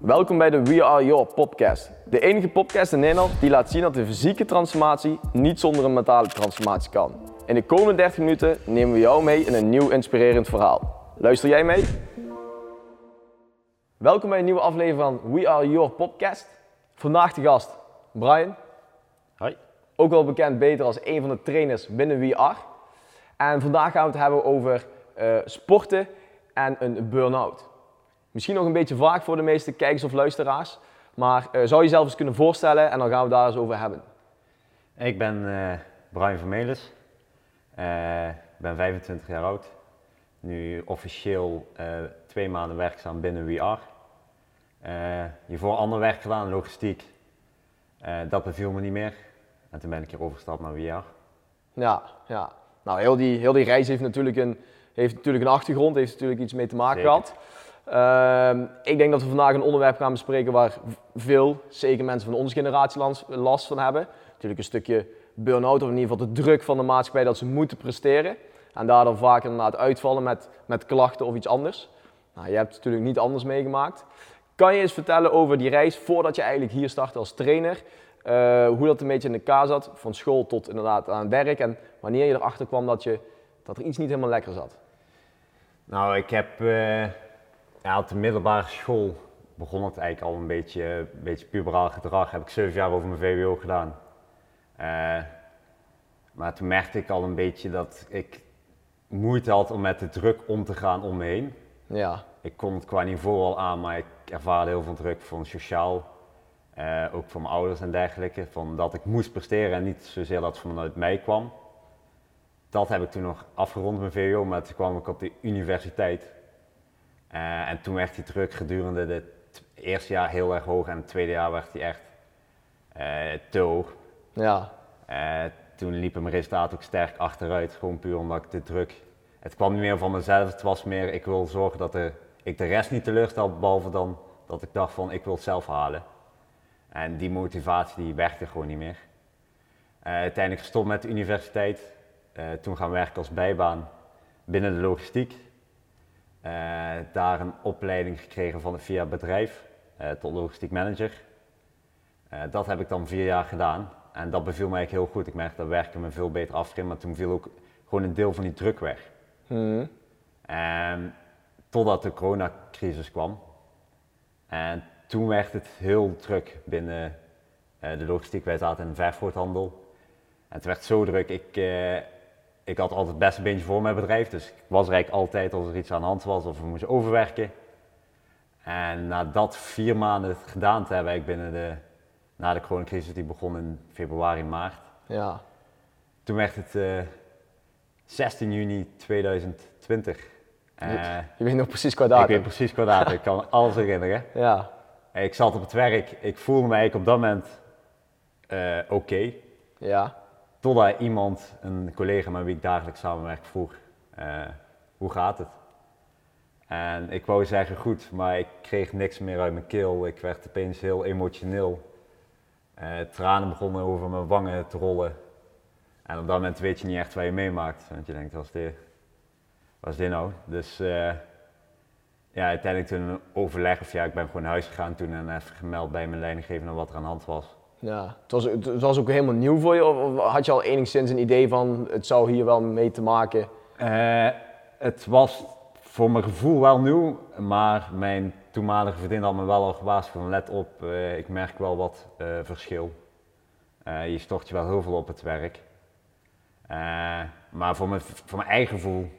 Welkom bij de We Are Your podcast. De enige podcast in Nederland die laat zien dat de fysieke transformatie niet zonder een mentale transformatie kan. In de komende 30 minuten nemen we jou mee in een nieuw inspirerend verhaal. Luister jij mee? Welkom bij een nieuwe aflevering van We Are Your podcast. Vandaag de gast Brian, Hoi. ook wel bekend beter als een van de trainers binnen We Are. En vandaag gaan we het hebben over eh, sporten en een burn-out. Misschien nog een beetje vaag voor de meeste kijkers of luisteraars, maar eh, zou je jezelf eens kunnen voorstellen en dan gaan we daar eens over hebben. Ik ben eh, Brian Vermelis. Eh, Ik ben 25 jaar oud. Nu officieel eh, twee maanden werkzaam binnen We Are. Eh, hiervoor ander werk gedaan, logistiek. Eh, dat beviel me niet meer. En toen ben ik hier overgestapt naar Are. Ja, ja. Nou, heel die, heel die reis heeft natuurlijk, een, heeft natuurlijk een achtergrond, heeft natuurlijk iets mee te maken Zeker. gehad. Ehm, ik denk dat we vandaag een onderwerp gaan bespreken waar veel, zeker mensen van onze generatie, last van hebben. Natuurlijk een stukje burn-out, of in ieder geval de druk van de maatschappij dat ze moeten presteren. En daardoor vaak inderdaad uitvallen met, met klachten of iets anders. Nou, je hebt het natuurlijk niet anders meegemaakt. Kan je eens vertellen over die reis voordat je eigenlijk hier startte als trainer? Eh, hoe dat een beetje in elkaar zat, van school tot inderdaad aan het werk. En wanneer je erachter kwam dat, je, dat er iets niet helemaal lekker zat. Nou, ik heb eh, ja, op de middelbare school begon het eigenlijk al een beetje, een beetje puberaal gedrag. Heb ik zeven jaar over mijn VWO gedaan. Eh, maar toen merkte ik al een beetje dat ik moeite had om met de druk om te gaan om me heen. Ja, Ik kon het qua niveau al aan, maar ik ervaarde heel veel druk van sociaal. eh, ook van mijn ouders en dergelijke. Van dat ik moest presteren en niet zozeer dat het vanuit mij kwam. Dat heb ik toen nog afgerond mijn VWO, maar toen kwam ik op de universiteit. Eh, en toen werd die druk gedurende het eerste jaar heel erg hoog en het tweede jaar werd die echt eh, te hoog. ja, Eh, toen liepen mijn resultaten ook sterk achteruit, gewoon puur omdat ik de druk. Het kwam niet meer van mezelf, het was meer ik wil zorgen dat de, ik de rest niet teleurstel, behalve dan dat ik dacht van ik wil het zelf halen. En die motivatie die werkte gewoon niet meer. Uiteindelijk gestopt met de universiteit, toen gaan werken als bijbaan binnen de logistiek. Eh, daar een opleiding gekregen van via bedrijf eh, tot logistiek manager. Eh, dat heb ik dan vier jaar gedaan. En dat beviel me eigenlijk heel goed. Ik merkte dat werken me veel beter afging, maar toen viel ook gewoon een deel van die druk weg. Mhm. En totdat de coronacrisis kwam. En toen werd het heel druk binnen de logistiek. Wij zaten in de vervoerhandel. En het werd zo druk. Ik, eh, ik had altijd het beste beentje voor mijn bedrijf. Dus ik was er eigenlijk altijd als er iets aan de hand was of we moesten overwerken. En na dat vier maanden gedaan te hebben, eigenlijk binnen de, na de coronacrisis die begon in februari, maart. ja. Toen werd het eh, 16 juni 2020. Eh, Je weet nog precies qua ik datum. weet precies qua datum, ik kan alles herinneren. Ja, Ik zat op het werk, ik voelde me eigenlijk op dat moment eh, oké. ja, Totdat iemand, een collega met wie ik dagelijks samenwerk, vroeg, eh, hoe gaat het? En ik wou zeggen goed, maar ik kreeg niks meer uit mijn keel. Ik werd opeens heel emotioneel. Eh, tranen begonnen over mijn wangen te rollen. En op dat moment weet je niet echt wat je meemaakt. Want je denkt, wat is dit, wat is dit nou? Dus eh, ja, uiteindelijk toen een overleg, of ja, ik ben gewoon naar huis gegaan toen en even gemeld bij mijn leidinggevende wat er aan de hand was. Ja. Het was, het was ook helemaal nieuw voor je? Of, had je al enigszins een idee van het zou hier wel mee te maken? Eh, het was voor mijn gevoel wel nieuw, maar mijn toenmalige vriendin had me wel al gewaarschuwd van let op, eh, ik merk wel wat eh, verschil. Je stort je wel heel veel op het werk. Maar voor mijn, voor mijn eigen gevoel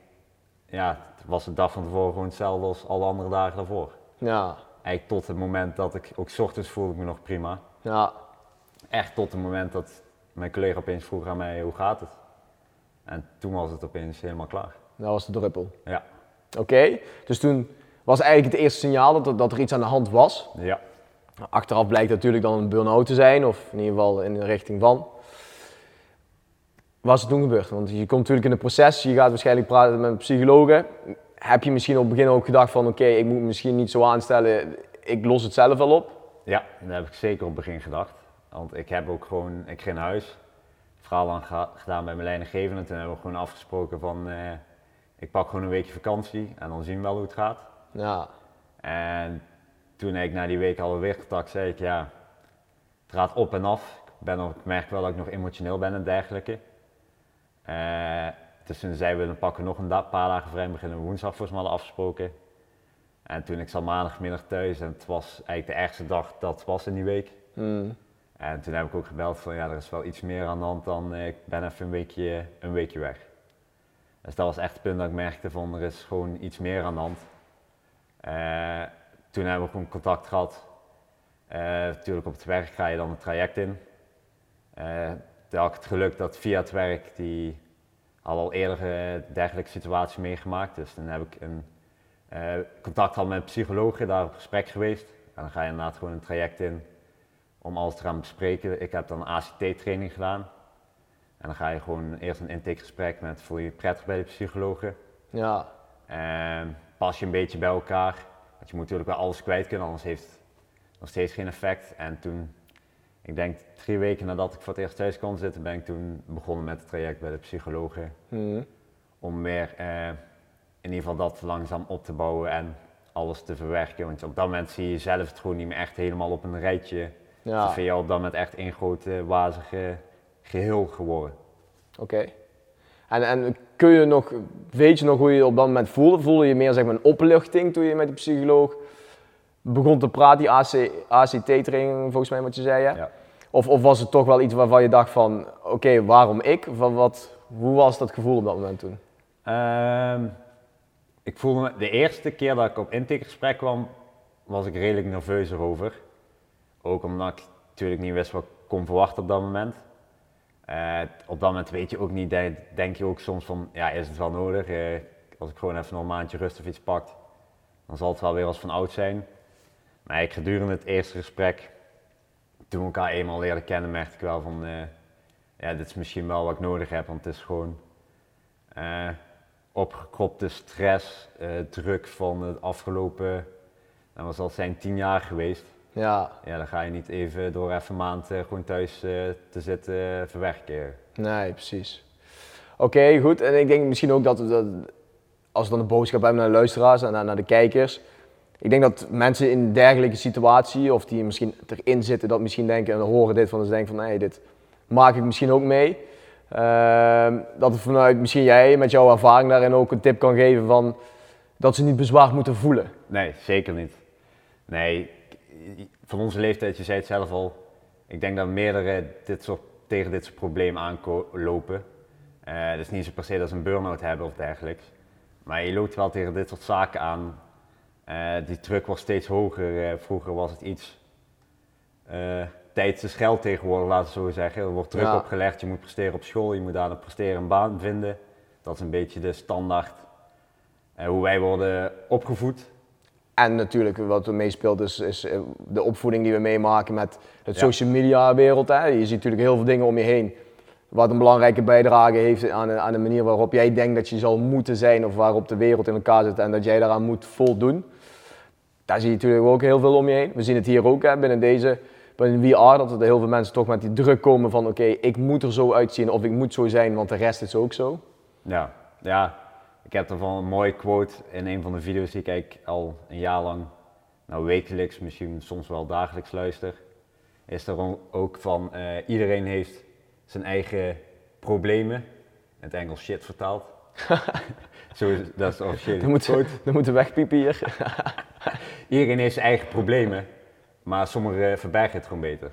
ja, was de dag van tevoren gewoon hetzelfde als alle andere dagen daarvoor. Ja, Eigenlijk tot het moment dat ik, ook 's ochtends voelde ik me nog prima. ja, Echt tot het moment dat mijn collega opeens vroeg aan mij hoe gaat het. En toen was het opeens helemaal klaar. dat was de druppel. Ja. Oké, dus toen was eigenlijk het eerste signaal dat, er- dat er iets aan de hand was. Ja. Achteraf blijkt natuurlijk dan een burn-out te zijn, of in ieder geval in de richting van. Wat is er toen gebeurd? Want je komt natuurlijk in een proces, je gaat waarschijnlijk praten met een psychologen. Heb je misschien op het begin ook gedacht van oké, ik moet misschien niet zo aanstellen, ik los het zelf wel op? Ja, daar heb ik zeker op het begin gedacht. Want ik heb ook gewoon, ik ging naar huis, het verhaal aan ga- gedaan bij mijn leidinggevende. Toen hebben we gewoon afgesproken van, eh, ik pak gewoon een weekje vakantie en dan zien we wel hoe het gaat. Ja, En toen ik na die week alweer contact zei ik, ja, het gaat op en af. Ik, ben nog, ik merk wel dat ik nog emotioneel ben en dergelijke. Uh, dus toen zeiden we, dan pakken we nog een paar dagen vrij en beginnen we woensdag volgens mij afgesproken. En toen ik zat maandagmiddag thuis en het was eigenlijk de ergste dag dat was in die week. Hmm. En toen heb ik ook gebeld van ja, er is wel iets meer aan de hand dan ik ben even een weekje, een weekje weg. Dus dat was echt het punt dat ik merkte van er is gewoon iets meer aan de hand. Uh, toen hebben we gewoon contact gehad. Uh, natuurlijk op het werk ga je dan het traject in. Uh, toen had ik het geluk dat via het werk, die had al eerder dergelijke situatie meegemaakt. Dus dan heb ik een contact gehad met een psycholoog, daar op gesprek geweest. En dan ga je inderdaad gewoon een traject in om alles te gaan bespreken. Ik heb dan een ACT-training gedaan. En dan ga je gewoon eerst een intakegesprek met voel je je prettig bij de psychologen. Ja. En pas je een beetje bij elkaar. Want je moet natuurlijk wel alles kwijt kunnen, anders heeft het nog steeds geen effect. En toen, ik denk drie weken nadat ik voor het eerst thuis kon zitten, ben ik toen begonnen met het traject bij de psychologen. Mhm. Om weer eh, in ieder geval dat langzaam op te bouwen en alles te verwerken. Want op dat moment zie je zelf het gewoon niet meer echt helemaal op een rijtje. Ja. Dus vind je op dat moment echt één grote wazige geheel geworden. Oké. En, en kun je nog, weet je nog hoe je je op dat moment voelde? Voelde je meer zeg maar, een opluchting toen je met de psycholoog begon te praten, die AC, ACT-training volgens mij wat je zei? Ja? Of, of was het toch wel iets waarvan je dacht van, oké, waarom ik? Van wat, hoe was dat gevoel op dat moment toen? Ehm, ik voelde me, de eerste keer dat ik op intakegesprek kwam, was ik redelijk nerveus erover. Ook omdat ik natuurlijk niet wist wat ik kon verwachten op dat moment. Uh, op dat moment weet je ook niet, denk, je ook soms van, ja, is het wel nodig? Uh, als ik gewoon even nog een maandje rust of iets pak, dan zal het wel weer als van oud zijn. Maar ik gedurende het eerste gesprek, toen we elkaar eenmaal leerden kennen, merkte ik wel van, uh, ja, dit is misschien wel wat ik nodig heb, want het is gewoon opgekropte stress, druk van het afgelopen, dat was al zijn tien jaar geweest. Ja. Ja, dan ga je niet even door even een maand uh, gewoon thuis uh, te zitten uh, verwerken. Nee, precies. Oké, goed. En ik denk misschien ook dat, dat als we dan de boodschap hebben naar de luisteraars en naar, naar de kijkers. Ik denk dat mensen in een dergelijke situatie, of die misschien erin zitten, dat misschien denken en horen dit van, dus denken van, nee, hey, dit maak ik misschien ook mee. Ehm, dat vanuit misschien jij met jouw ervaring daarin ook een tip kan geven van dat ze niet bezwaard moeten voelen. Nee, zeker niet. Nee, van onze leeftijd, je zei het zelf al, ik denk dat meerdere dit soort, tegen dit soort problemen aanlopen. Uh, het is niet zo per se dat ze een burn-out hebben of dergelijks. Maar je loopt wel tegen dit soort zaken aan. Uh, die druk wordt steeds hoger. Uh, vroeger was het iets. Uh, tijd is geld tegenwoordig, laten we zo zeggen. Er wordt druk opgelegd, je moet presteren op school, je moet daar presteren een baan vinden. Dat is een beetje de standaard hoe wij worden opgevoed. En natuurlijk wat er meespeelt is, is eh, de opvoeding die we meemaken met het social media wereld. Hè. Je ziet natuurlijk heel veel dingen om je heen. Wat een belangrijke bijdrage heeft aan de, aan de manier waarop jij denkt dat je zal moeten zijn of waarop de wereld in elkaar zit en dat jij daaraan moet voldoen. Daar zie je natuurlijk ook heel veel om je heen. We zien het hier ook hè, binnen deze, binnen VR, dat er heel veel mensen toch met die druk komen van oké, ik moet er zo uitzien of ik moet zo zijn, want de rest is ook zo. Ja, ja ik heb ervan een mooie quote in een van de video's die ik al een jaar lang, nou wekelijks, misschien soms wel dagelijks luister. Is er ook van uh, iedereen heeft zijn eigen problemen, in het Engels shit vertaald. Zo dat is officieel. Dan moeten, dan moeten wegpiepen hier. iedereen heeft zijn eigen problemen, maar sommigen verbergen het gewoon beter.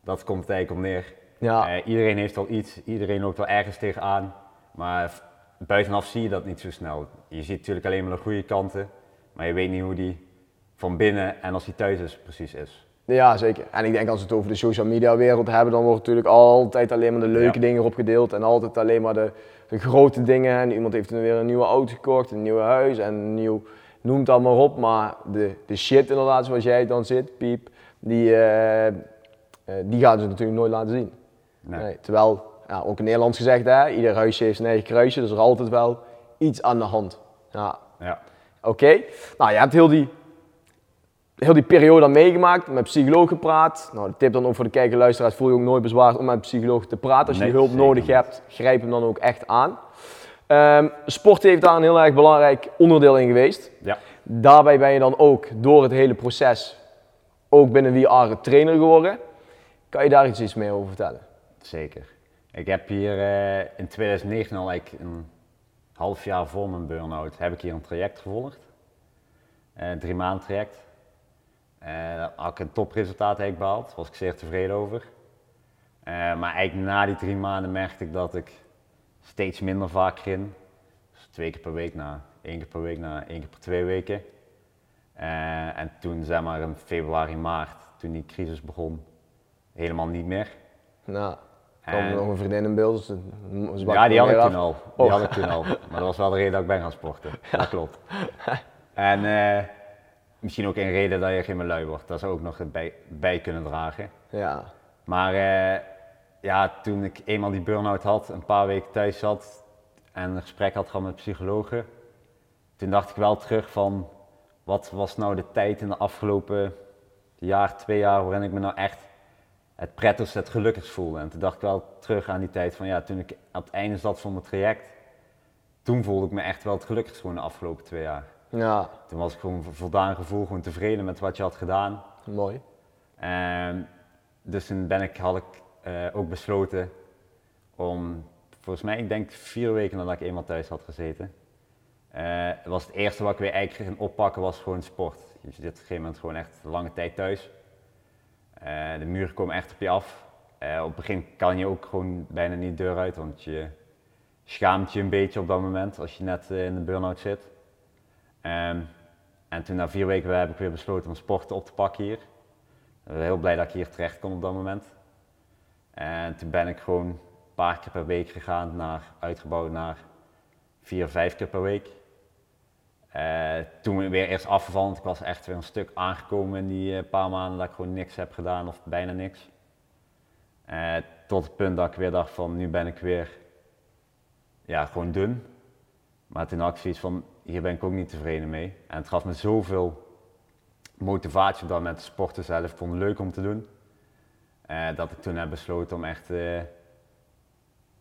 Dat komt het eigenlijk op neer. Ja. Uh, iedereen heeft al iets, iedereen loopt wel ergens tegenaan, maar buitenaf zie je dat niet zo snel. Je ziet natuurlijk alleen maar de goede kanten, maar je weet niet hoe die van binnen en als die thuis is precies is. Ja, zeker. En ik denk als we het over de social media wereld hebben, dan wordt natuurlijk altijd alleen maar de leuke dingen erop gedeeld en altijd alleen maar de, de grote dingen. En iemand heeft weer een nieuwe auto gekocht, een nieuw huis en een nieuw, noem het allemaal op. Maar de, de shit inderdaad, zoals jij dan zit, piep, die, uh, die gaan ze natuurlijk nooit laten zien. Nee. Nee, terwijl ja, ook in Nederlands gezegd, hè, ieder huisje heeft zijn eigen kruisje, dus er is altijd wel iets aan de hand. Ja. ja. Oké, nou je hebt heel die, heel die periode meegemaakt, met psycholoog gepraat. Nou, de tip dan ook voor de kijker luisteraars, voel je ook nooit bezwaard om met een psycholoog te praten. Als je hulp nodig hebt, grijp hem dan ook echt aan. Um, sport heeft daar een heel erg belangrijk onderdeel in geweest. Ja. daarbij ben je dan ook door het hele proces, ook binnen VR trainer geworden. Kan je daar iets, meer over vertellen? Zeker. Ik heb hier uh, in 2019 al eigenlijk een half jaar voor mijn burn-out, heb ik hier een traject gevolgd. Een drie maanden traject. Uh, had ik een topresultaat eigenlijk behaald, daar was ik zeer tevreden over. maar eigenlijk na die drie maanden merkte ik dat ik steeds minder vaak ging. Dus twee keer per week na één keer per week naar één keer per twee weken. en toen zeg maar in februari, maart, toen die crisis begon, helemaal niet meer. Nou. Kwam er nog een vriendin in beeld? Dus ja, die had ik toen al. Die oh. had ik toen al. Maar dat was wel de reden dat ik ben gaan sporten. Dat klopt. En uh, misschien ook een reden dat je geen meer lui wordt. Dat zou ook nog bij, bij kunnen dragen. Ja. Maar uh, ja, toen ik eenmaal die burn-out had, een paar weken thuis zat en een gesprek had gehad met psychologen, toen dacht ik wel terug van, wat was nou de tijd in de afgelopen jaar, twee jaar, waarin ik me nou echt het prettigst, het gelukkigst voelde. En toen dacht ik wel terug aan die tijd van ja, toen ik aan het einde zat van mijn traject, toen voelde ik me echt wel het gelukkigst gewoon de afgelopen twee jaar. Ja. Toen was ik gewoon voldaan gevoel, gewoon tevreden met wat je had gedaan. Mooi. En dus toen ben ik, had ik uh, ook besloten om, volgens mij, ik denk vier weken nadat ik eenmaal thuis had gezeten, uh, was het eerste wat ik weer eigenlijk ging oppakken was gewoon sport. Je zit op een gegeven moment gewoon echt lange tijd thuis. Uh, de muren komen echt op je af. Uh, op het begin kan je ook gewoon bijna niet de deur uit, want je schaamt je een beetje op dat moment als je net uh, in de burn-out zit. Um, en toen na vier weken heb ik weer besloten om sporten op te pakken hier. Ik ben heel blij dat ik hier terecht kon op dat moment. En toen ben ik gewoon een paar keer per week gegaan, naar, uitgebouwd naar vier, vijf keer per week. Uh, toen weer eerst afgevallen, ik was echt weer een stuk aangekomen in die uh, paar maanden dat ik gewoon niks heb gedaan of bijna niks. Uh, tot het punt dat ik weer dacht van nu ben ik weer ja, gewoon dun. Maar toen had ik van hier ben ik ook niet tevreden mee. En het gaf me zoveel motivatie op dat moment sporten zelf. Vond het leuk om te doen. dat ik toen heb besloten om echt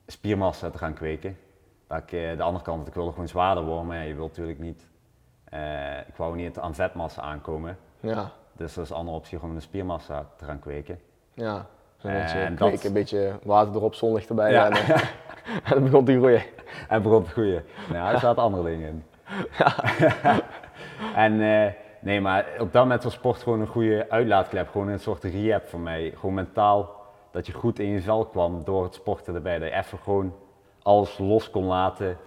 spiermassa te gaan kweken. Dat ik, de andere kant, ik wilde gewoon zwaarder worden, maar je wilt natuurlijk niet uh, ik wou niet aan vetmassa aankomen. Ja. Dus dat is een andere optie om de spiermassa te gaan kweken. Ja, een beetje kweken, dat... een beetje water erop, zonlicht erbij en, uh, en dan begon te groeien. En begon te groeien. Nou, er zaten andere dingen in. Ja. en uh, nee, maar op dat moment was sport gewoon een goede uitlaatklep. Gewoon een soort rehab voor mij. Gewoon mentaal, dat je goed in je vel kwam door het sporten erbij. Dat je even gewoon alles los kon laten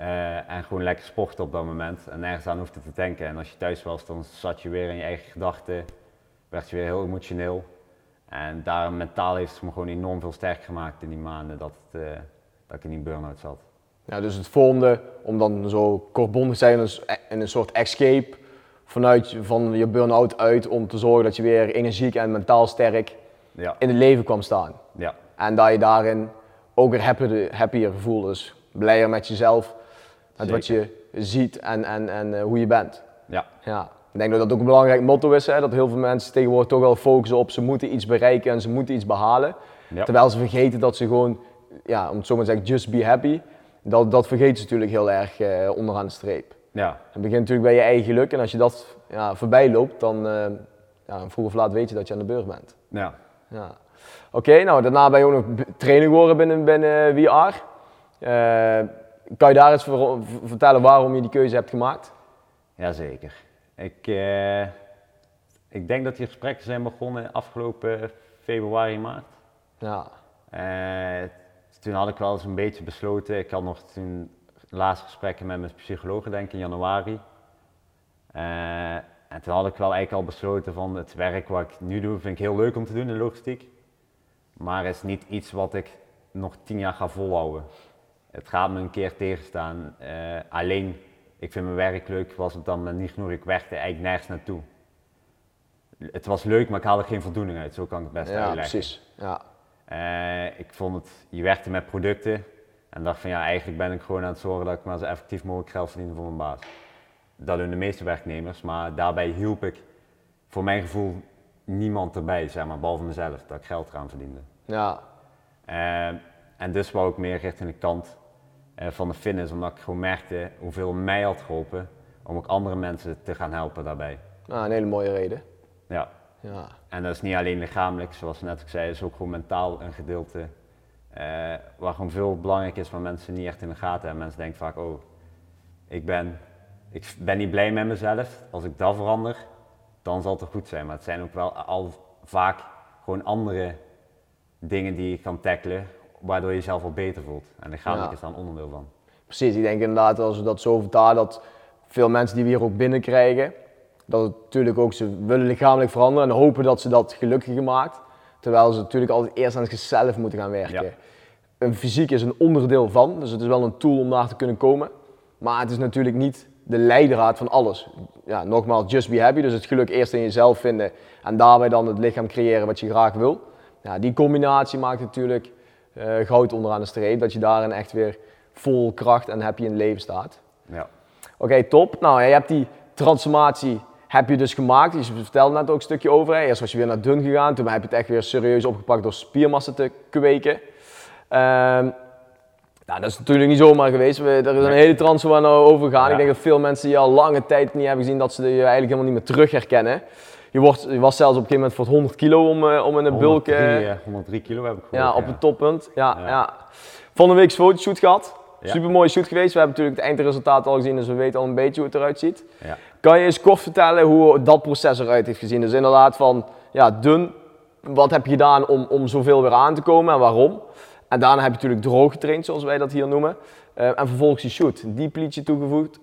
uh, en gewoon lekker sporten op dat moment. En nergens aan hoefde te denken. En als je thuis was, dan zat je weer in je eigen gedachten. Werd je weer heel emotioneel. En daar mentaal heeft het me gewoon enorm veel sterk gemaakt in die maanden dat, het, uh, dat ik in die burn-out zat. Ja, dus het vormde om dan zo kortbondig te zijn in een soort escape vanuit van je burn-out uit om te zorgen dat je weer energiek en mentaal sterk ja. in het leven kwam staan. Ja. En dat je daarin ook weer happier, happier voelde. Dus blijer met jezelf met wat je ziet en, en, en uh, hoe je bent. Ja. ja. Ik denk dat dat ook een belangrijk motto is, hè? dat heel veel mensen tegenwoordig toch wel focussen op ze moeten iets bereiken en ze moeten iets behalen. Ja. Terwijl ze vergeten dat ze gewoon, ja, om het zo maar te zeggen, just be happy. Dat, dat vergeten ze natuurlijk heel erg uh, onderaan de streep. Ja. Het begint natuurlijk bij je eigen geluk en als je dat ja, voorbij loopt, dan uh, ja, vroeg of laat weet je dat je aan de beurt bent. Ja. ja. Oké, nou daarna ben je ook nog trainer geworden binnen, binnen VR. Kan je daar eens vertellen waarom je die keuze hebt gemaakt? Jazeker. Ik, uh, ik denk dat die gesprekken zijn begonnen afgelopen februari, maart. Ja. Uh, toen had ik wel eens een beetje besloten, ik had nog toen laatste gesprekken met mijn psycholoog denk ik in januari. Uh, en toen had ik wel eigenlijk al besloten van het werk wat ik nu doe, vind ik heel leuk om te doen in logistiek. Maar het is niet iets wat ik nog tien jaar ga volhouden het gaat me een keer tegenstaan. Uh, alleen, ik vind mijn werk leuk, was het dan niet genoeg. Ik werkte eigenlijk nergens naartoe. Het was leuk, maar ik haalde geen voldoening uit. Zo kan ik het best ja, Precies. Ja, uh, ik vond het, je werkte met producten en dacht van ja, eigenlijk ben ik gewoon aan het zorgen dat ik maar zo effectief mogelijk geld verdien voor mijn baas. Dat doen de meeste werknemers, maar daarbij hielp ik voor mijn gevoel niemand erbij, zeg maar, behalve mezelf, dat ik geld eraan verdiende. Ja. Uh, en dus wou ik meer richting de kant uh, van de fitness, omdat ik gewoon merkte hoeveel mij had geholpen om ook andere mensen te gaan helpen daarbij. Nou, een hele mooie reden. Ja. Ja. En dat is niet alleen lichamelijk, zoals net ik zei, is ook gewoon mentaal een gedeelte eh, waar gewoon veel belangrijk is, waar mensen niet echt in de gaten hebben. Mensen denken vaak, oh, ik ben, ik ben niet blij met mezelf. Als ik dat verander, dan zal het er goed zijn. Maar het zijn ook wel al vaak gewoon andere dingen die je kan tackelen, waardoor je jezelf al beter voelt. En lichamelijk Ja. is daar een onderdeel van. Precies, ik denk inderdaad als we dat zo vertalen, dat veel mensen die we hier ook binnenkrijgen, dat het natuurlijk ook, ze willen lichamelijk veranderen en hopen dat ze dat gelukkiger maakt. Terwijl ze natuurlijk altijd eerst aan zichzelf moeten gaan werken. Ja. Een fysiek is een onderdeel van, dus het is wel een tool om naar te kunnen komen. Maar het is natuurlijk niet de leidraad van alles. Ja, nogmaals, just be happy, dus het geluk eerst in jezelf vinden en daarbij dan het lichaam creëren wat je graag wil. Ja, die combinatie maakt natuurlijk eh, goud onderaan de streep, dat je daarin echt weer vol kracht en happy in het leven staat. Ja. Oké, top. Nou, je hebt die transformatie heb je dus gemaakt. Je vertelde net ook een stukje over. Hè. Eerst was je weer naar dun gegaan. Toen heb je het echt weer serieus opgepakt door spiermassa te kweken. Ehm, nou, dat is natuurlijk niet zomaar geweest. We, er is een hele transformatie over gegaan. Ja. Ik denk dat veel mensen die al lange tijd niet hebben gezien, dat ze je eigenlijk helemaal niet meer terug herkennen. Je, wordt, je was zelfs op een gegeven moment voor het 100 kilo om, eh, om in een bulk... 103, eh, eh, 103 kilo heb ik ja, gewogen, op het toppunt. Ja, ja. Ja. Van de week fotoshoot gehad. Ja. Super mooie shoot geweest. We hebben natuurlijk het eindresultaat al gezien, dus we weten al een beetje hoe het eruit ziet. Ja. Kan je eens kort vertellen hoe dat proces eruit heeft gezien? Dus inderdaad van ja, dun, wat heb je gedaan om, om zoveel weer aan te komen en waarom? En daarna heb je natuurlijk droog getraind, zoals wij dat hier noemen. Eh, en vervolgens die shoot, diep liedje toegevoegd.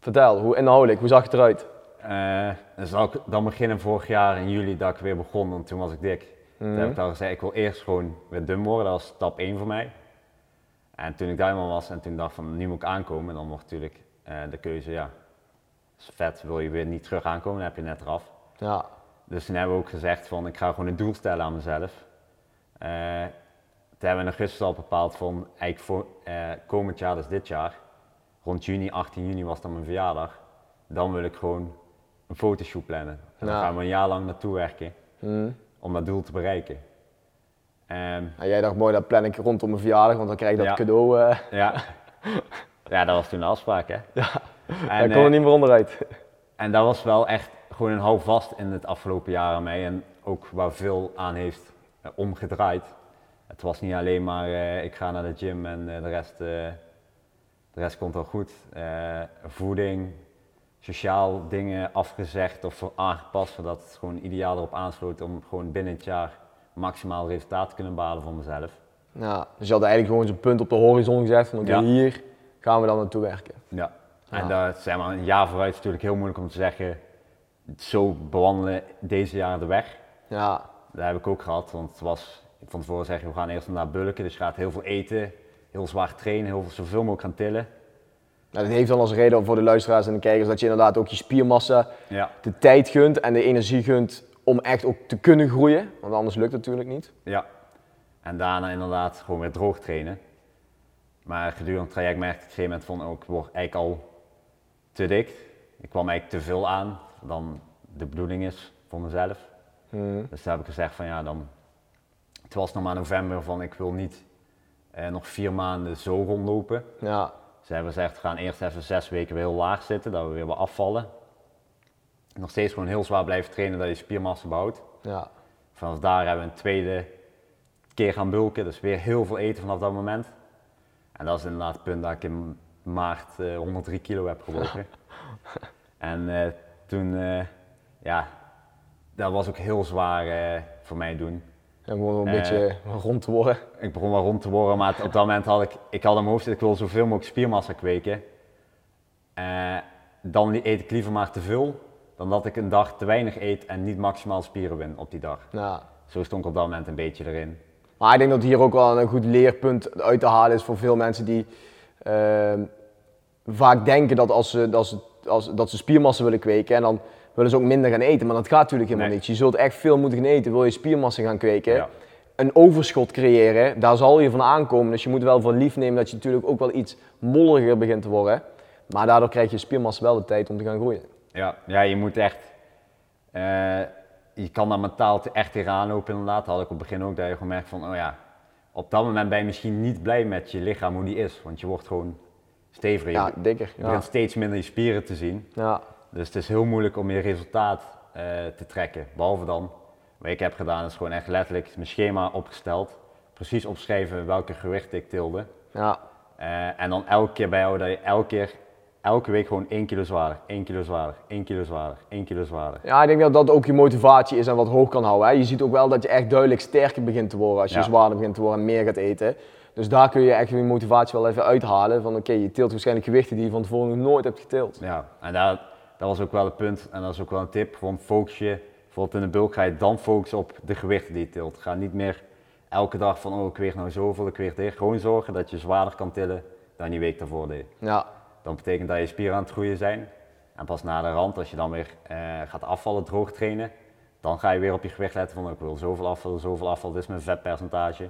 Vertel, hoe inhoudelijk, hoe zag het eruit? Dan zal ik dan beginnen vorig jaar in juli dat ik weer begon, want toen was ik dik. Toen heb ik al gezegd, ik wil eerst gewoon weer dun worden, dat was stap 1 voor mij. En toen ik daar was en toen dacht van, nu moet ik aankomen, dan wordt natuurlijk eh, de keuze, ja, is vet, wil je weer niet terug aankomen, dan heb je net eraf. Ja, Dus toen hebben we ook gezegd van, ik ga gewoon een doel stellen aan mezelf. Eh toen hebben we in augustus al bepaald van, eigenlijk voor, komend jaar, dus dit jaar, rond juni, 18 juni was dan mijn verjaardag, dan wil ik gewoon een fotoshoot plannen. En dan Ja. gaan we een jaar lang naartoe werken Hm. om dat doel te bereiken. Ehm, En jij dacht, mooi, dat plan ik rondom mijn verjaardag, want dan krijg je dat Ja. cadeau. eh ja. ja, dat was toen de afspraak hè. ja, En, daar kon eh, er niet meer onderuit. En dat was wel echt gewoon een houvast in het afgelopen jaar aan mij. En ook waar veel aan heeft eh, omgedraaid. Het was niet alleen maar eh, ik ga naar de gym en eh, de, rest, eh, de rest komt wel goed. Eh, voeding, sociaal dingen afgezegd of aangepast. Zodat het gewoon ideaal erop aansloot om gewoon binnen het jaar maximaal resultaat te kunnen behalen voor mezelf. Ja, dus je had eigenlijk gewoon zo'n punt op de horizon gezet van oké, Ja. hier gaan we dan naartoe werken. Ja. Ja. En dat, zeg maar, een jaar vooruit is natuurlijk heel moeilijk om te zeggen, zo bewandelen deze jaar de weg. Ja, Dat heb ik ook gehad, want het was van tevoren zeggen we gaan eerst naar bulken, dus je gaat heel veel eten, heel zwaar trainen, heel veel, zoveel mogelijk gaan tillen. Nou, dat heeft dan als reden voor de luisteraars en de kijkers dat je inderdaad ook je spiermassa Ja, de tijd gunt en de energie gunt om echt ook te kunnen groeien. Want anders lukt het natuurlijk niet. ja. En daarna inderdaad gewoon weer droog trainen. Maar gedurende het traject merkte ik op een gegeven moment van, oh, ik word eigenlijk al te dik. Ik kwam eigenlijk te veel aan dan de bedoeling is voor mezelf. Hmm. Dus toen heb ik gezegd van ja, dan. Het was nog maar november van ik wil niet eh, nog vier maanden zo rondlopen. Ja, Ze hebben gezegd, we gaan eerst even zes weken weer heel laag zitten, dat we weer wat afvallen. Nog steeds gewoon heel zwaar blijven trainen, dat je spiermassa behoudt. ja, Vanaf daar hebben we een tweede keer gaan bulken, dus weer heel veel eten vanaf dat moment. En dat is inderdaad het punt dat ik in maart eh, 103 kilo heb gewogen. en eh, toen, eh, ja, dat was ook heel zwaar eh, voor mij doen. En gewoon een Eh. beetje rond te worden. Ik begon wel rond te worden, maar op dat moment had ik, ik had in mijn hoofd, ik wil zoveel mogelijk spiermassa kweken. Eh, dan eet ik liever maar te veel, dan dat ik een dag te weinig eet en niet maximaal spieren win op die dag. Ja. Zo stond ik op dat moment een beetje erin. Maar ik denk dat hier ook wel een goed leerpunt uit te halen is voor veel mensen die ehm, vaak denken dat als ze, dat, ze, als, dat ze spiermassa willen kweken en dan willen ze ook minder gaan eten. Maar dat gaat natuurlijk helemaal Nee. niet. Je zult echt veel moeten gaan eten, wil je spiermassa gaan kweken. Ja. Een overschot creëren, daar zal je van aankomen. Dus je moet wel voor lief nemen dat je natuurlijk ook wel iets molleriger begint te worden. Maar daardoor krijg je spiermassa wel de tijd om te gaan groeien. Ja, ja je moet echt, eh, je kan daar mentaal echt tegenaan lopen inderdaad. Dat had ik op het begin ook, dat je gewoon merkt van, oh ja, op dat moment ben je misschien niet blij met je lichaam hoe die is. Want je wordt gewoon steviger. Ja, dikker. je Ja. begint steeds minder je spieren te zien. Ja. Dus het is heel moeilijk om je resultaat eh, te trekken. Behalve dan, wat ik heb gedaan, is gewoon echt letterlijk mijn schema opgesteld. Precies opschrijven welke gewichten ik tilde. Ja. Eh, en dan elke keer bijhouden dat je elke keer, elke week gewoon 1 kilo zwaarder, 1 kilo zwaarder, 1 kilo zwaarder, 1 kilo zwaarder. Ja, ik denk dat dat ook je motivatie is en wat hoog kan houden. Hè. Je ziet ook wel dat je echt duidelijk sterker begint te worden als je Ja. zwaarder begint te worden en meer gaat eten. Dus daar kun je echt je motivatie wel even uithalen. Van oké, je tilt waarschijnlijk gewichten die je van tevoren nog nooit hebt getild. Ja, en daar, dat was ook wel het punt en dat is ook wel een tip. Gewoon focus je, bijvoorbeeld in de bulk ga je dan focussen op de gewichten die je tilt. Ga niet meer elke dag van oh ik weeg nou zoveel, ik weeg dit. Gewoon zorgen dat je zwaarder kan tillen dan je week daarvoor deed. Ja, Dan betekent dat je spieren aan het groeien zijn. En pas na de rand, als je dan weer eh, gaat afvallen, droog trainen, dan ga je weer op je gewicht letten van ik wil zoveel afvallen, zoveel afvallen, dit is mijn vetpercentage.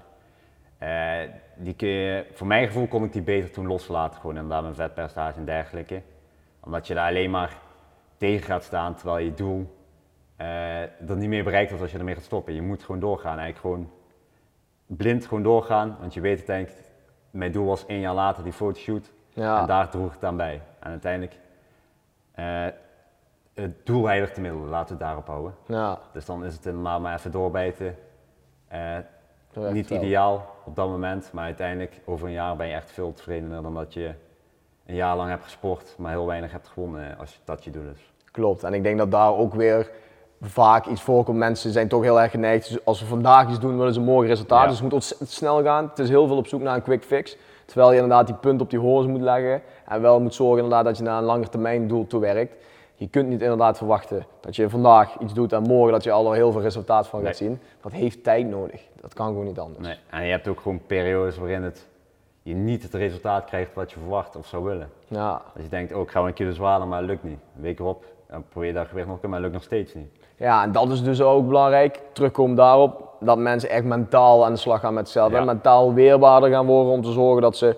Eh, die kun je, voor mijn gevoel kon ik die beter toen loslaten, gewoon inderdaad mijn vetpercentage en dergelijke. Omdat je daar alleen maar tegen gaat staan terwijl je doel eh er niet meer bereikt wordt als je ermee gaat stoppen. Je moet gewoon doorgaan, eigenlijk gewoon blind gewoon doorgaan, want je weet uiteindelijk, mijn doel was één jaar later die fotoshoot. ja. En daar droeg ik het aan bij. En uiteindelijk, eh, het doel heiligt de middelen, laten we het daarop houden. ja. Dus dan is het inderdaad maar even doorbijten. Eh, dat niet wel. ideaal op dat moment, maar uiteindelijk over een jaar ben je echt veel tevredener dan dat je een jaar lang hebt gesport, maar heel weinig hebt gewonnen eh, als dat je doel is. Klopt. En ik denk dat daar ook weer vaak iets voorkomt. Mensen zijn toch heel erg geneigd. Dus als we vandaag iets doen, willen ze morgen resultaat. Ja. Dus het moet ontzettend snel gaan. Het is heel veel op zoek naar een quick fix. Terwijl je inderdaad die punt op die horizon moet leggen. En wel moet zorgen inderdaad dat je naar een langer termijn doel toe werkt. Je kunt niet inderdaad verwachten dat je vandaag iets doet en morgen dat je al heel veel resultaat van gaat Nee. zien. Dat heeft tijd nodig. Dat kan gewoon niet anders. Nee. En je hebt ook gewoon periodes waarin het, je niet het resultaat krijgt wat je verwacht of zou willen. Ja, Als je denkt, oh ik ga wel een kilo zwaarder, maar het lukt niet. Een week erop, probeer dat gewicht nog keer, maar het lukt nog steeds niet. Ja, en dat is dus ook belangrijk. Terugkomen daarop dat mensen echt mentaal aan de slag gaan met zichzelf. Ja. En mentaal weerbaarder gaan worden om te zorgen dat ze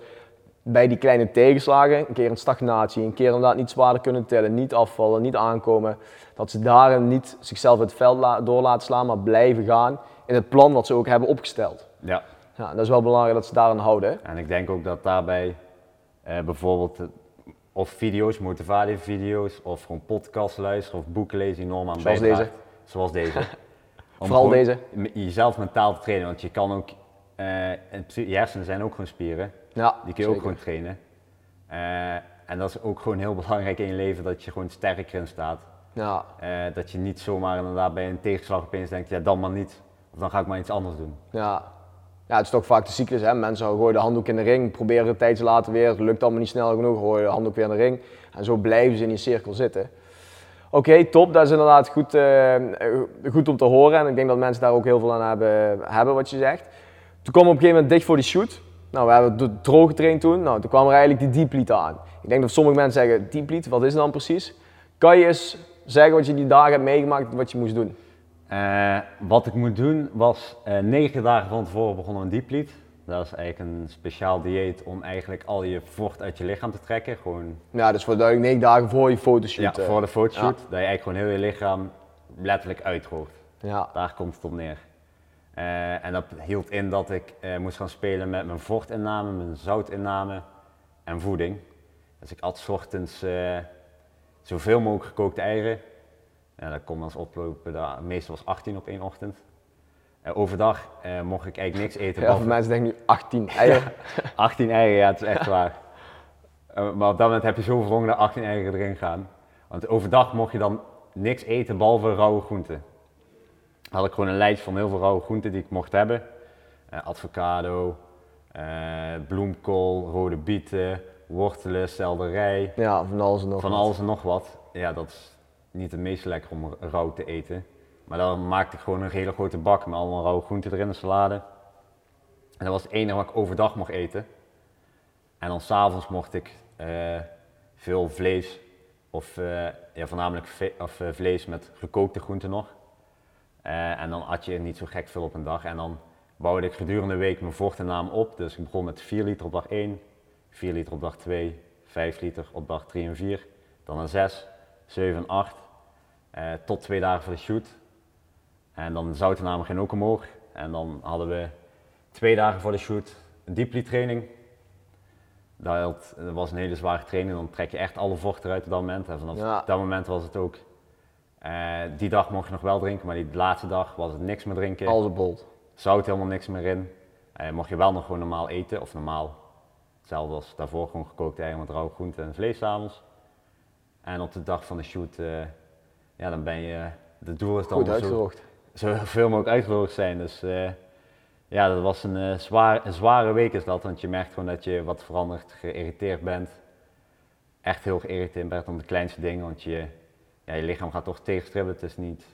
bij die kleine tegenslagen, een keer een stagnatie, een keer inderdaad niet zwaarder kunnen tellen, niet afvallen, niet aankomen, dat ze daarin niet zichzelf het veld door laten slaan, maar blijven gaan in het plan wat ze ook hebben opgesteld. Ja. Ja, dat is wel belangrijk dat ze daaraan houden. En ik denk ook dat daarbij eh, bijvoorbeeld of video's, motivatievideo's, of gewoon podcasts luisteren of boeken lezen enorm aan Zoals bijdraagt. deze. Zoals deze. Om Vooral deze. Jezelf mentaal te trainen, want je kan ook, eh, je hersenen zijn ook gewoon spieren, Ja, die kun je ook gewoon trainen. Eh, en dat is ook gewoon heel belangrijk in je leven, dat je gewoon sterker in staat. Ja, Eh, dat je niet zomaar inderdaad bij een tegenslag opeens denkt, ja dan maar niet, of dan ga ik maar iets anders doen. Ja. Ja, het is toch vaak de cyclus. Hè? Mensen gooien de handdoek in de ring, proberen een tijdje later weer, het lukt allemaal niet snel genoeg, gooien de handdoek weer in de ring. En zo blijven ze in die cirkel zitten. Oké, top. Dat is inderdaad goed, eh, goed om te horen. En ik denk dat mensen daar ook heel veel aan hebben, hebben wat je zegt. Toen kwam op een gegeven moment dicht voor die shoot. Nou, we hebben het droog getraind toen. Nou, toen kwam er eigenlijk die deep aan. Ik denk dat sommige mensen zeggen, deep wat is het dan precies? Kan je eens zeggen wat je die dagen hebt meegemaakt, wat je moest doen? Eh, wat ik moet doen was eh, negen dagen van tevoren begonnen een deeplead. Dat is eigenlijk een speciaal dieet om eigenlijk al je vocht uit je lichaam te trekken. Gewoon Ja, dus voor duidelijk negen dagen voor je fotoshoot. ja, eh. voor de fotoshoot. Dat je eigenlijk gewoon heel je lichaam letterlijk uitdroogt. Ja, Daar komt het op neer. En dat hield in dat ik moest gaan spelen met mijn vochtinname, mijn zoutinname en voeding. Dus ik at ochtends zoveel mogelijk gekookte eieren. Ja, dat kon als oplopen, dat, meestal was 18 op één ochtend. Eh, overdag eh, mocht ik eigenlijk niks eten. veel behalve- mensen denken nu 18 eieren. 18 eieren, ja, het is echt waar. Eh, maar op dat moment heb je zoveel honger dat 18 eieren erin gaan. Want overdag mocht je dan niks eten behalve rauwe groenten. Dan had ik gewoon een lijstje van heel veel rauwe groenten die ik mocht hebben. Eh, avocado, eh, bloemkool, rode bieten, wortelen, selderij. Ja, van alles en nog Van wat. alles en nog wat. Ja, dat is niet het meest lekker om rauw te eten. Maar dan maakte ik gewoon een hele grote bak met allemaal rauwe groenten erin, een salade. En dat was het enige wat ik overdag mocht eten. En dan s'avonds mocht ik eh, veel vlees, of eh, ja, voornamelijk of, eh, vlees met gekookte groenten nog. En dan at je niet zo gek veel op een dag. En dan bouwde ik gedurende de week mijn vochtinname op. Dus ik begon met 4 liter op dag 1, 4 liter op dag 2, 5 liter op dag 3 en 4. Dan een 6, 7 en 8. Eh, tot twee dagen voor de shoot. En dan de zoutinname ging ook omhoog. En dan hadden we twee dagen voor de shoot een diepli training. Dat, was een hele zware training, dan trek je echt alle vocht eruit op dat moment. En vanaf Ja. dat moment was het ook, eh, die dag mocht je nog wel drinken, maar die laatste dag was het niks meer drinken. Als een bolt. Zout helemaal niks meer in. Eh, mocht je wel nog gewoon normaal eten, of normaal, hetzelfde als daarvoor, gewoon gekookt eieren met rauwe groenten en vlees s'avonds. En op de dag van de shoot, ja dan ben je, het doel is dan Goed zo, zoveel mogelijk uitgedroogd zijn. Dus eh, ja, dat was een, eh, zwaar, een zware week is dat, want je merkt gewoon dat je wat veranderd, geïrriteerd bent. Echt heel geïrriteerd bent om de kleinste dingen, want je, ja, je lichaam gaat toch tegenstribbelen. Het is niet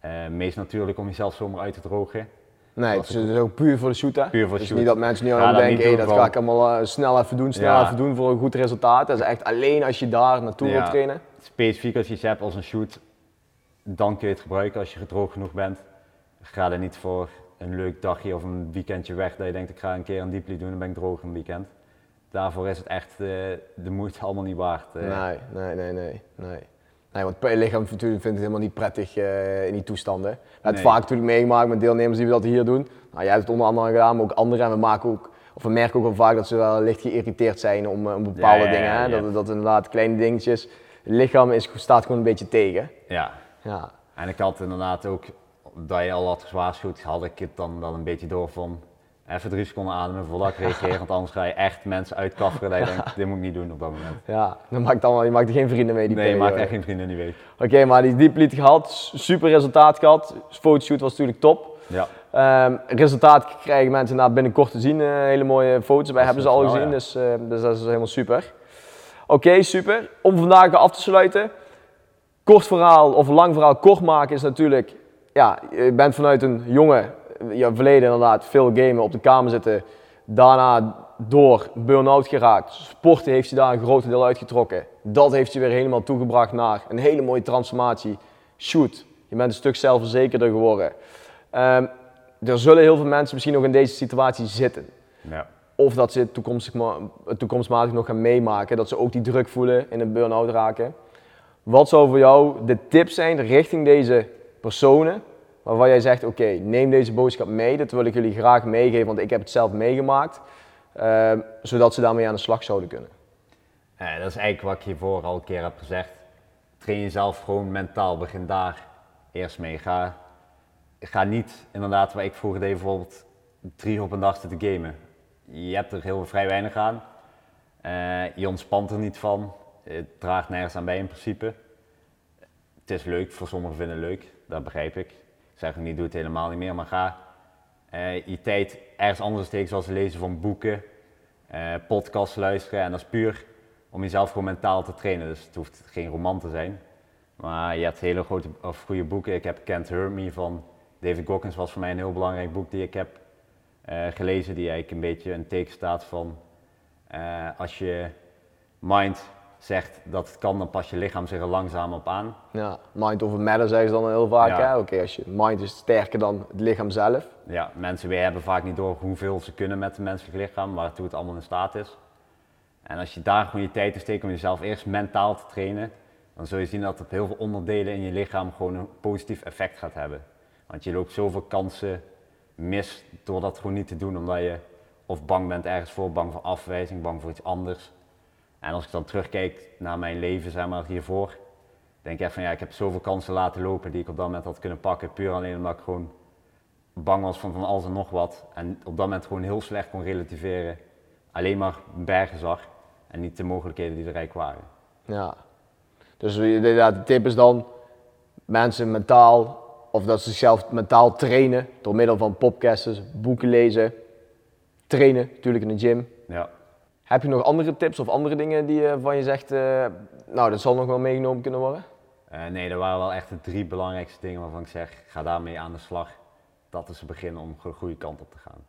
eh, meest natuurlijk om jezelf zomaar uit te drogen. Nee, het is ook puur voor de shoot hè? Puur voor de dus shoot. niet dat mensen nu aan denken, doen dat ga ik allemaal eh, snel even doen, snel Ja. even doen voor een goed resultaat. Dat is echt alleen als je daar naartoe Ja. wilt trainen. Specifiek als je iets hebt als een shoot, dan kun je het gebruiken als je gedroogd genoeg bent. Ga er niet voor een leuk dagje of een weekendje weg dat je denkt ik ga een keer een dieply doen, dan ben ik droog een weekend. Daarvoor is het echt eh, de moeite allemaal niet waard. eh. Nee, nee, nee, nee, nee. Nee, want je lichaam natuurlijk vindt het helemaal niet prettig eh, in die toestanden. We hebben het Nee. vaak natuurlijk meegemaakt met deelnemers die we dat hier doen. Nou, jij hebt het onder andere gedaan, maar ook anderen. En we, maken ook, of we merken ook wel vaak dat ze wel licht geïrriteerd zijn om, om bepaalde Ja, ja, dingen. hè? Dat, dat inderdaad kleine dingetjes. Lichaam is, staat gewoon een beetje tegen. Ja, Ja, en ik had inderdaad ook, dat je al had gewaarschuwd, had ik het dan wel een beetje door van even drie seconden ademen voordat ik reageer. want anders ga je echt mensen uitkafferen dat je denkt, dit moet ik niet doen op dat moment. ja. Dan maakt allemaal, je maakt er geen vrienden mee die Nee, je maakt echt geen vrienden die week. Oké, maar die dieplied gehad, s- super resultaat gehad. Fotoshoot was natuurlijk top. Ja, Ehm, resultaat krijgen mensen na binnenkort te zien. eh, hele mooie foto's bij Dat hebben ze al gezien, ja. dus, eh, dus dat is helemaal super. Oké, super. Om vandaag af te sluiten. Kort verhaal of lang verhaal kort maken is natuurlijk... Ja, je bent vanuit een jonge, ja, verleden inderdaad, veel gamen, op de kamer zitten. Daarna door burn-out geraakt. Sporten heeft je daar een groot deel uitgetrokken. Dat heeft je weer helemaal toegebracht naar een hele mooie transformatie. Shoot, je bent een stuk zelfverzekerder geworden. Ehm, er zullen heel veel mensen misschien nog in deze situatie zitten. ja. Of dat ze het toekomstmatig nog gaan meemaken, dat ze ook die druk voelen in een burn-out raken. Wat zou voor jou de tip zijn richting deze personen, waarvan jij zegt, oké, neem deze boodschap mee, dat wil ik jullie graag meegeven, want ik heb het zelf meegemaakt, ehm, zodat ze daarmee aan de slag zouden kunnen. Dat is eigenlijk wat ik hiervoor al een keer heb gezegd. Train jezelf gewoon mentaal. Begin daar eerst mee. Ga, ga niet inderdaad, waar ik vroeger deed, bijvoorbeeld drie op een dag zitten gamen. Je hebt er heel vrij weinig aan. Eh, je ontspant er niet van. Het draagt nergens aan bij in principe. Het is leuk, voor sommigen vinden het leuk. Dat begrijp ik. Ik zeg niet, doe het helemaal niet meer. Maar ga eh, je tijd ergens anders steken, zoals lezen van boeken, eh podcasts luisteren. En dat is puur om jezelf gewoon mentaal te trainen. Dus het hoeft geen roman te zijn. Maar je hebt hele grote, of goede boeken. Ik heb Can't Hurt Me van David Goggins, was voor mij een heel belangrijk boek die ik heb gelezen. Die eigenlijk een beetje een teken staat van eh, als je mind zegt dat het kan, dan pas je lichaam zich er langzaam op aan. Ja, mind over matter zeggen ze dan heel vaak. Ja. Oké, als je mind is sterker dan het lichaam zelf. Ja, mensen weer hebben vaak niet door hoeveel ze kunnen met het menselijk lichaam, waartoe het allemaal in staat is. En als je daar gewoon je tijd in steekt om jezelf eerst mentaal te trainen, dan zul je zien dat het op heel veel onderdelen in je lichaam gewoon een positief effect gaat hebben. Want je loopt zoveel kansen mis door dat gewoon niet te doen, omdat je of bang bent ergens voor, bang voor afwijzing, bang voor iets anders. En als ik dan terugkijk naar mijn leven, zeg maar, hiervoor, denk ik echt van ja, ik heb zoveel kansen laten lopen die ik op dat moment had kunnen pakken, puur alleen omdat ik gewoon bang was van van alles en nog wat. En op dat moment gewoon heel slecht kon relativeren. Alleen maar bergen zag en niet de mogelijkheden die er waren. Ja. Dus de tip is dan mensen mentaal, of dat ze zichzelf mentaal trainen door middel van podcasts, boeken lezen, trainen, natuurlijk in de gym. Ja. Heb je nog andere tips of andere dingen die je van je zegt, eh, nou dat zal nog wel meegenomen kunnen worden? Eh, nee, dat waren wel echt de drie belangrijkste dingen waarvan ik zeg, ga daarmee aan de slag. Dat is het begin om de goede kant op te gaan.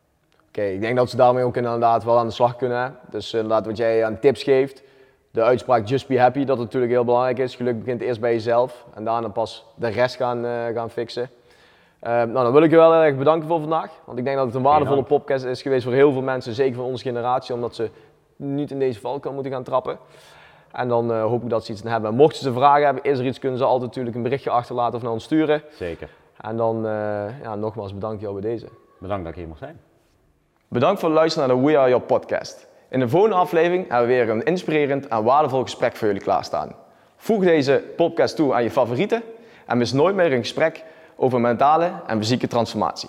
Oké, ik denk dat ze daarmee ook inderdaad wel aan de slag kunnen. Dus inderdaad wat jij aan tips geeft, de uitspraak just be happy, dat natuurlijk heel belangrijk is. Geluk begint eerst bij jezelf en daarna pas de rest gaan, eh, gaan fixen. Eh, nou, dan wil ik je wel heel erg bedanken voor vandaag. Want ik denk dat het een waardevolle podcast is geweest voor heel veel mensen, zeker van onze generatie, omdat ze niet in deze valkuil moeten gaan trappen. En dan eh, hoop ik dat ze iets aan hebben. En mochten ze vragen hebben, is er iets, kunnen ze altijd natuurlijk een berichtje achterlaten of naar ons sturen. Zeker. En dan, eh, ja, nogmaals bedankt jou bij deze. Bedankt dat ik hier mocht zijn. Bedankt voor het luisteren naar de We Are Your podcast. In de volgende aflevering hebben we weer een inspirerend en waardevol gesprek voor jullie klaarstaan. Voeg deze podcast toe aan je favorieten en mis nooit meer een gesprek over mentale en fysieke transformatie.